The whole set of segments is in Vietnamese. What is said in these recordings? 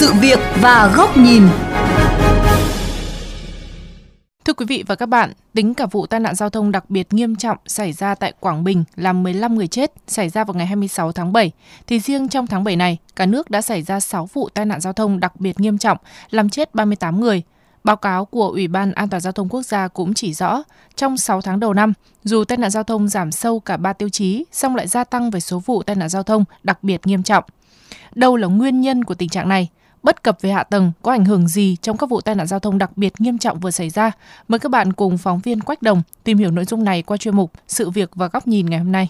sự việc và góc nhìn. Thưa quý vị và các bạn, tính cả vụ tai nạn giao thông đặc biệt nghiêm trọng xảy ra tại Quảng Bình làm 15 người chết xảy ra vào ngày 26 tháng 7, thì riêng trong tháng 7 này, cả nước đã xảy ra 6 vụ tai nạn giao thông đặc biệt nghiêm trọng, làm chết 38 người. Báo cáo của Ủy ban An toàn giao thông quốc gia cũng chỉ rõ, trong 6 tháng đầu năm, dù tai nạn giao thông giảm sâu cả 3 tiêu chí, song lại gia tăng về số vụ tai nạn giao thông đặc biệt nghiêm trọng. Đâu là nguyên nhân của tình trạng này? Bất cập về hạ tầng có ảnh hưởng gì trong các vụ tai nạn giao thông đặc biệt nghiêm trọng vừa xảy ra. Mời các bạn cùng phóng viên Quách Đồng tìm hiểu nội dung này qua chuyên mục Sự việc và góc nhìn ngày hôm nay.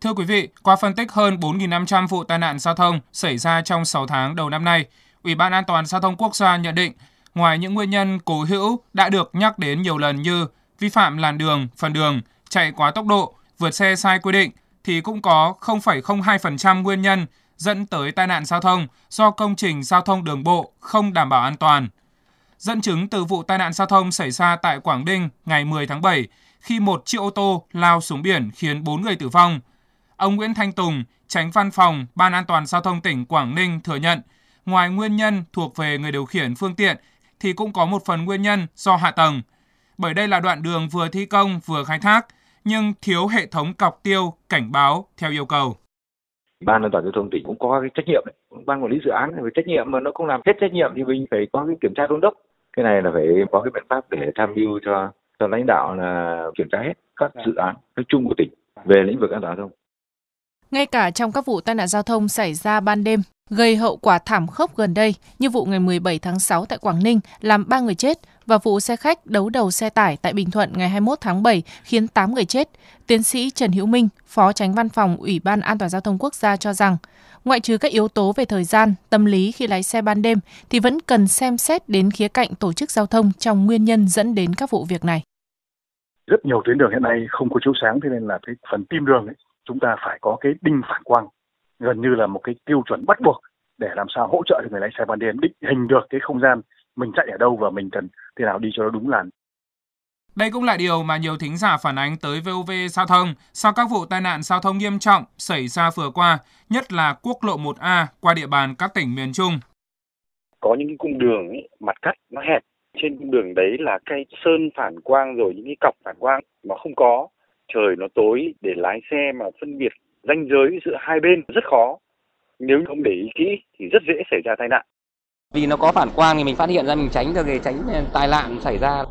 Thưa quý vị, qua phân tích hơn 4.500 vụ tai nạn giao thông xảy ra trong 6 tháng đầu năm nay, Ủy ban An toàn giao thông quốc gia nhận định ngoài những nguyên nhân cố hữu đã được nhắc đến nhiều lần như vi phạm làn đường, phần đường, chạy quá tốc độ, vượt xe sai quy định, thì cũng có 0,02% nguyên nhân dẫn tới tai nạn giao thông do công trình giao thông đường bộ không đảm bảo an toàn. Dẫn chứng từ vụ tai nạn giao thông xảy ra tại Quảng Ninh ngày 10 tháng 7 khi một chiếc ô tô lao xuống biển khiến 4 người tử vong. Ông Nguyễn Thanh Tùng, tránh văn phòng Ban An toàn giao thông tỉnh Quảng Ninh thừa nhận, ngoài nguyên nhân thuộc về người điều khiển phương tiện thì cũng có một phần nguyên nhân do hạ tầng. Bởi đây là đoạn đường vừa thi công vừa khai thác, nhưng thiếu hệ thống cọc tiêu cảnh báo theo yêu cầu. Ban an toàn giao thông tỉnh cũng có cái trách nhiệm đấy. Ban quản lý dự án phải trách nhiệm mà nó không làm hết trách nhiệm thì mình phải có cái kiểm tra đôn đốc. Cái này là phải có cái biện pháp để tham mưu cho cho lãnh đạo là kiểm tra hết các dự án nói chung của tỉnh về lĩnh vực an toàn giao thông. Ngay cả trong các vụ tai nạn giao thông xảy ra ban đêm, gây hậu quả thảm khốc gần đây như vụ ngày 17 tháng 6 tại Quảng Ninh làm 3 người chết và vụ xe khách đấu đầu xe tải tại Bình Thuận ngày 21 tháng 7 khiến 8 người chết. Tiến sĩ Trần Hữu Minh, Phó Tránh Văn phòng Ủy ban An toàn giao thông quốc gia cho rằng, ngoại trừ các yếu tố về thời gian, tâm lý khi lái xe ban đêm thì vẫn cần xem xét đến khía cạnh tổ chức giao thông trong nguyên nhân dẫn đến các vụ việc này. Rất nhiều tuyến đường hiện nay không có chiếu sáng thế nên là cái phần tim đường ấy, chúng ta phải có cái đinh phản quang gần như là một cái tiêu chuẩn bắt buộc để làm sao hỗ trợ cho người lái xe ban đêm định hình được cái không gian mình chạy ở đâu và mình cần thế nào đi cho nó đúng làn. Đây cũng là điều mà nhiều thính giả phản ánh tới VOV Giao thông sau các vụ tai nạn giao thông nghiêm trọng xảy ra vừa qua, nhất là quốc lộ 1A qua địa bàn các tỉnh miền Trung. Có những cung đường ấy, mặt cắt nó hẹp, trên cung đường đấy là cây sơn phản quang rồi những cái cọc phản quang mà không có. Trời nó tối để lái xe mà phân biệt ranh giới giữa hai bên rất khó. Nếu không để ý kỹ thì rất dễ xảy ra tai nạn. Vì nó có phản quang thì mình phát hiện ra mình tránh được để tránh tai nạn xảy ra.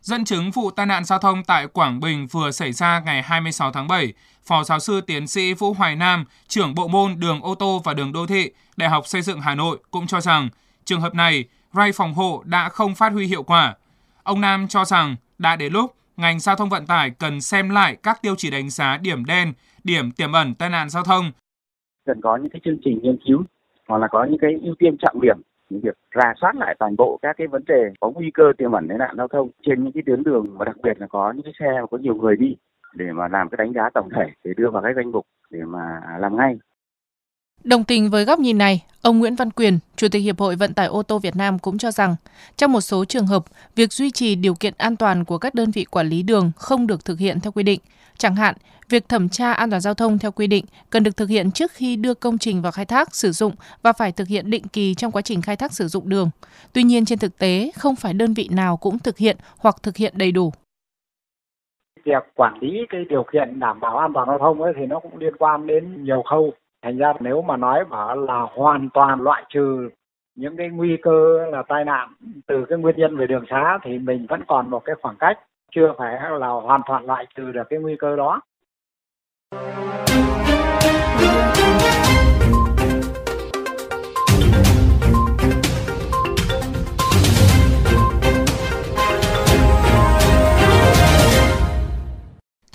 Dẫn chứng vụ tai nạn giao thông tại Quảng Bình vừa xảy ra ngày 26 tháng 7, Phó giáo sư tiến sĩ Vũ Hoài Nam, trưởng bộ môn đường ô tô và đường đô thị, Đại học Xây dựng Hà Nội cũng cho rằng trường hợp này, ray phòng hộ đã không phát huy hiệu quả. Ông Nam cho rằng đã đến lúc ngành giao thông vận tải cần xem lại các tiêu chí đánh giá điểm đen, điểm tiềm ẩn tai nạn giao thông. Cần có những cái chương trình nghiên cứu, hoặc là có những cái ưu tiên trọng điểm, những việc rà soát lại toàn bộ các cái vấn đề có nguy cơ tiềm ẩn tai nạn giao thông trên những cái tuyến đường và đặc biệt là có những cái xe có nhiều người đi để mà làm cái đánh giá tổng thể, để đưa vào cái danh mục để mà làm ngay Đồng tình với góc nhìn này, ông Nguyễn Văn Quyền, Chủ tịch Hiệp hội Vận tải ô tô Việt Nam cũng cho rằng, trong một số trường hợp, việc duy trì điều kiện an toàn của các đơn vị quản lý đường không được thực hiện theo quy định. Chẳng hạn, việc thẩm tra an toàn giao thông theo quy định cần được thực hiện trước khi đưa công trình vào khai thác sử dụng và phải thực hiện định kỳ trong quá trình khai thác sử dụng đường. Tuy nhiên trên thực tế, không phải đơn vị nào cũng thực hiện hoặc thực hiện đầy đủ việc quản lý cái điều kiện đảm bảo an toàn giao thông ấy thì nó cũng liên quan đến nhiều khâu thành ra nếu mà nói bảo là hoàn toàn loại trừ những cái nguy cơ là tai nạn từ cái nguyên nhân về đường xá thì mình vẫn còn một cái khoảng cách, chưa phải là hoàn toàn loại trừ được cái nguy cơ đó.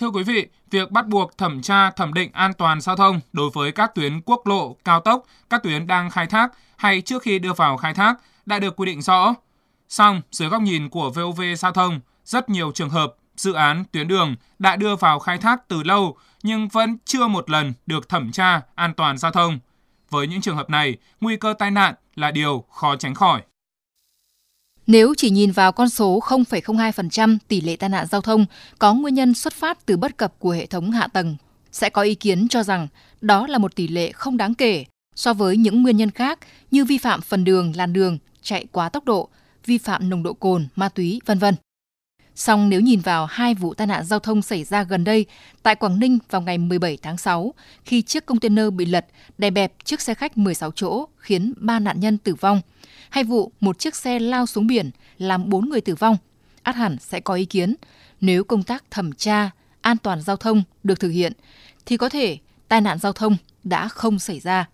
Thưa quý vị, việc bắt buộc thẩm tra thẩm định an toàn giao thông đối với các tuyến quốc lộ, cao tốc, các tuyến đang khai thác hay trước khi đưa vào khai thác đã được quy định rõ. Song, dưới góc nhìn của VOV Giao thông, rất nhiều trường hợp dự án tuyến đường đã đưa vào khai thác từ lâu nhưng vẫn chưa một lần được thẩm tra an toàn giao thông. Với những trường hợp này, nguy cơ tai nạn là điều khó tránh khỏi. Nếu chỉ nhìn vào con số 0,02% tỷ lệ tai nạn giao thông có nguyên nhân xuất phát từ bất cập của hệ thống hạ tầng, sẽ có ý kiến cho rằng đó là một tỷ lệ không đáng kể so với những nguyên nhân khác như vi phạm phần đường, làn đường, chạy quá tốc độ, vi phạm nồng độ cồn, ma túy, vân vân. Song nếu nhìn vào hai vụ tai nạn giao thông xảy ra gần đây tại Quảng Ninh vào ngày 17 tháng 6, khi chiếc container bị lật đè bẹp chiếc xe khách 16 chỗ khiến 3 nạn nhân tử vong, hay vụ một chiếc xe lao xuống biển làm 4 người tử vong, át hẳn sẽ có ý kiến. Nếu công tác thẩm tra an toàn giao thông được thực hiện thì có thể tai nạn giao thông đã không xảy ra.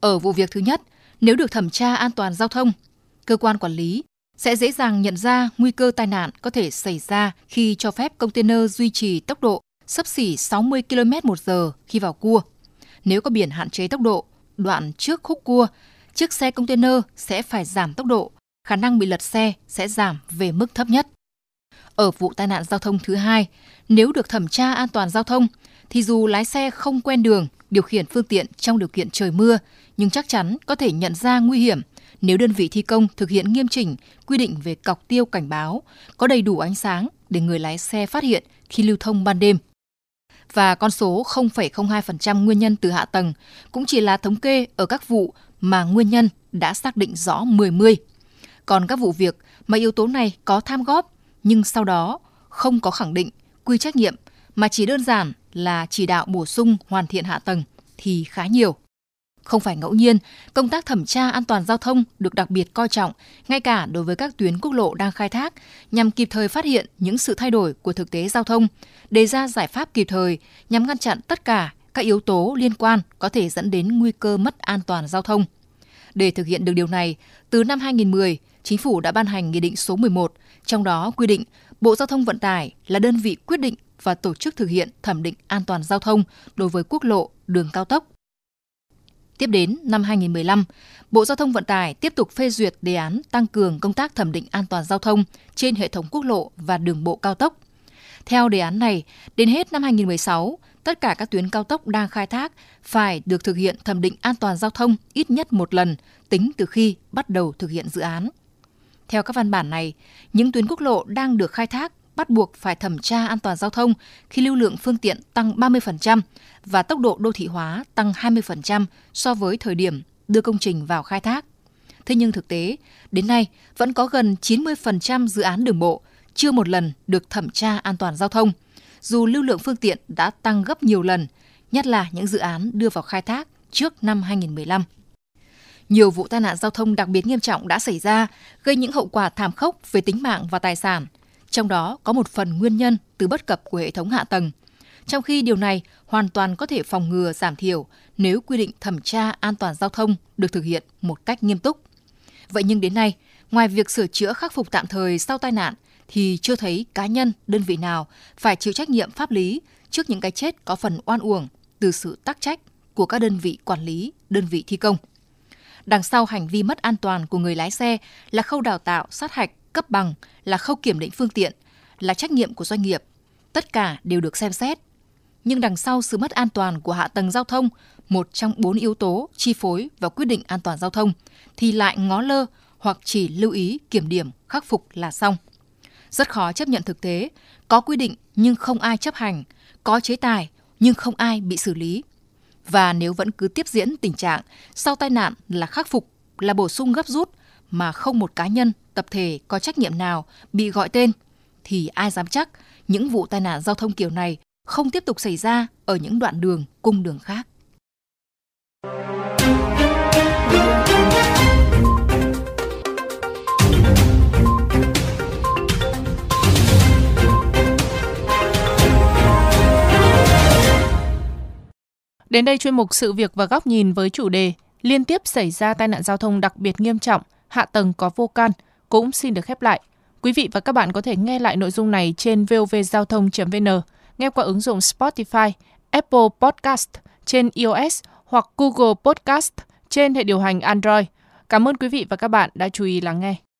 Ở vụ việc thứ nhất, nếu được thẩm tra an toàn giao thông, cơ quan quản lý sẽ dễ dàng nhận ra nguy cơ tai nạn có thể xảy ra khi cho phép container duy trì tốc độ sấp xỉ 60 km một giờ khi vào cua. Nếu có biển hạn chế tốc độ, đoạn trước khúc cua, chiếc xe container sẽ phải giảm tốc độ, khả năng bị lật xe sẽ giảm về mức thấp nhất. Ở vụ tai nạn giao thông thứ hai, nếu được thẩm tra an toàn giao thông, thì dù lái xe không quen đường, điều khiển phương tiện trong điều kiện trời mưa, nhưng chắc chắn có thể nhận ra nguy hiểm nếu đơn vị thi công thực hiện nghiêm chỉnh quy định về cọc tiêu cảnh báo, có đầy đủ ánh sáng để người lái xe phát hiện khi lưu thông ban đêm. Và con số 0,02% nguyên nhân từ hạ tầng cũng chỉ là thống kê ở các vụ mà nguyên nhân đã xác định rõ 10-10. Còn các vụ việc mà yếu tố này có tham góp nhưng sau đó không có khẳng định quy trách nhiệm mà chỉ đơn giản là chỉ đạo bổ sung hoàn thiện hạ tầng thì khá nhiều. Không phải ngẫu nhiên, công tác thẩm tra an toàn giao thông được đặc biệt coi trọng, ngay cả đối với các tuyến quốc lộ đang khai thác, nhằm kịp thời phát hiện những sự thay đổi của thực tế giao thông, đề ra giải pháp kịp thời nhằm ngăn chặn tất cả các yếu tố liên quan có thể dẫn đến nguy cơ mất an toàn giao thông. Để thực hiện được điều này, từ năm 2010, Chính phủ đã ban hành Nghị định số 11, trong đó quy định Bộ Giao thông Vận tải là đơn vị quyết định và tổ chức thực hiện thẩm định an toàn giao thông đối với quốc lộ, đường cao tốc, Tiếp đến, năm 2015, Bộ Giao thông Vận tải tiếp tục phê duyệt đề án tăng cường công tác thẩm định an toàn giao thông trên hệ thống quốc lộ và đường bộ cao tốc. Theo đề án này, đến hết năm 2016, tất cả các tuyến cao tốc đang khai thác phải được thực hiện thẩm định an toàn giao thông ít nhất một lần tính từ khi bắt đầu thực hiện dự án. Theo các văn bản này, những tuyến quốc lộ đang được khai thác bắt buộc phải thẩm tra an toàn giao thông khi lưu lượng phương tiện tăng 30% và tốc độ đô thị hóa tăng 20% so với thời điểm đưa công trình vào khai thác. Thế nhưng thực tế, đến nay vẫn có gần 90% dự án đường bộ chưa một lần được thẩm tra an toàn giao thông, dù lưu lượng phương tiện đã tăng gấp nhiều lần, nhất là những dự án đưa vào khai thác trước năm 2015. Nhiều vụ tai nạn giao thông đặc biệt nghiêm trọng đã xảy ra, gây những hậu quả thảm khốc về tính mạng và tài sản – trong đó có một phần nguyên nhân từ bất cập của hệ thống hạ tầng. Trong khi điều này hoàn toàn có thể phòng ngừa giảm thiểu nếu quy định thẩm tra an toàn giao thông được thực hiện một cách nghiêm túc. Vậy nhưng đến nay, ngoài việc sửa chữa khắc phục tạm thời sau tai nạn thì chưa thấy cá nhân, đơn vị nào phải chịu trách nhiệm pháp lý trước những cái chết có phần oan uổng từ sự tắc trách của các đơn vị quản lý, đơn vị thi công. Đằng sau hành vi mất an toàn của người lái xe là khâu đào tạo, sát hạch cấp bằng, là khâu kiểm định phương tiện, là trách nhiệm của doanh nghiệp. Tất cả đều được xem xét. Nhưng đằng sau sự mất an toàn của hạ tầng giao thông, một trong bốn yếu tố chi phối và quyết định an toàn giao thông, thì lại ngó lơ hoặc chỉ lưu ý kiểm điểm khắc phục là xong. Rất khó chấp nhận thực tế, có quy định nhưng không ai chấp hành, có chế tài nhưng không ai bị xử lý. Và nếu vẫn cứ tiếp diễn tình trạng sau tai nạn là khắc phục, là bổ sung gấp rút mà không một cá nhân tập thể có trách nhiệm nào bị gọi tên, thì ai dám chắc những vụ tai nạn giao thông kiểu này không tiếp tục xảy ra ở những đoạn đường, cung đường khác. Đến đây chuyên mục sự việc và góc nhìn với chủ đề liên tiếp xảy ra tai nạn giao thông đặc biệt nghiêm trọng, hạ tầng có vô can – cũng xin được khép lại. Quý vị và các bạn có thể nghe lại nội dung này trên vovgiao thông.vn, nghe qua ứng dụng Spotify, Apple Podcast trên iOS hoặc Google Podcast trên hệ điều hành Android. Cảm ơn quý vị và các bạn đã chú ý lắng nghe.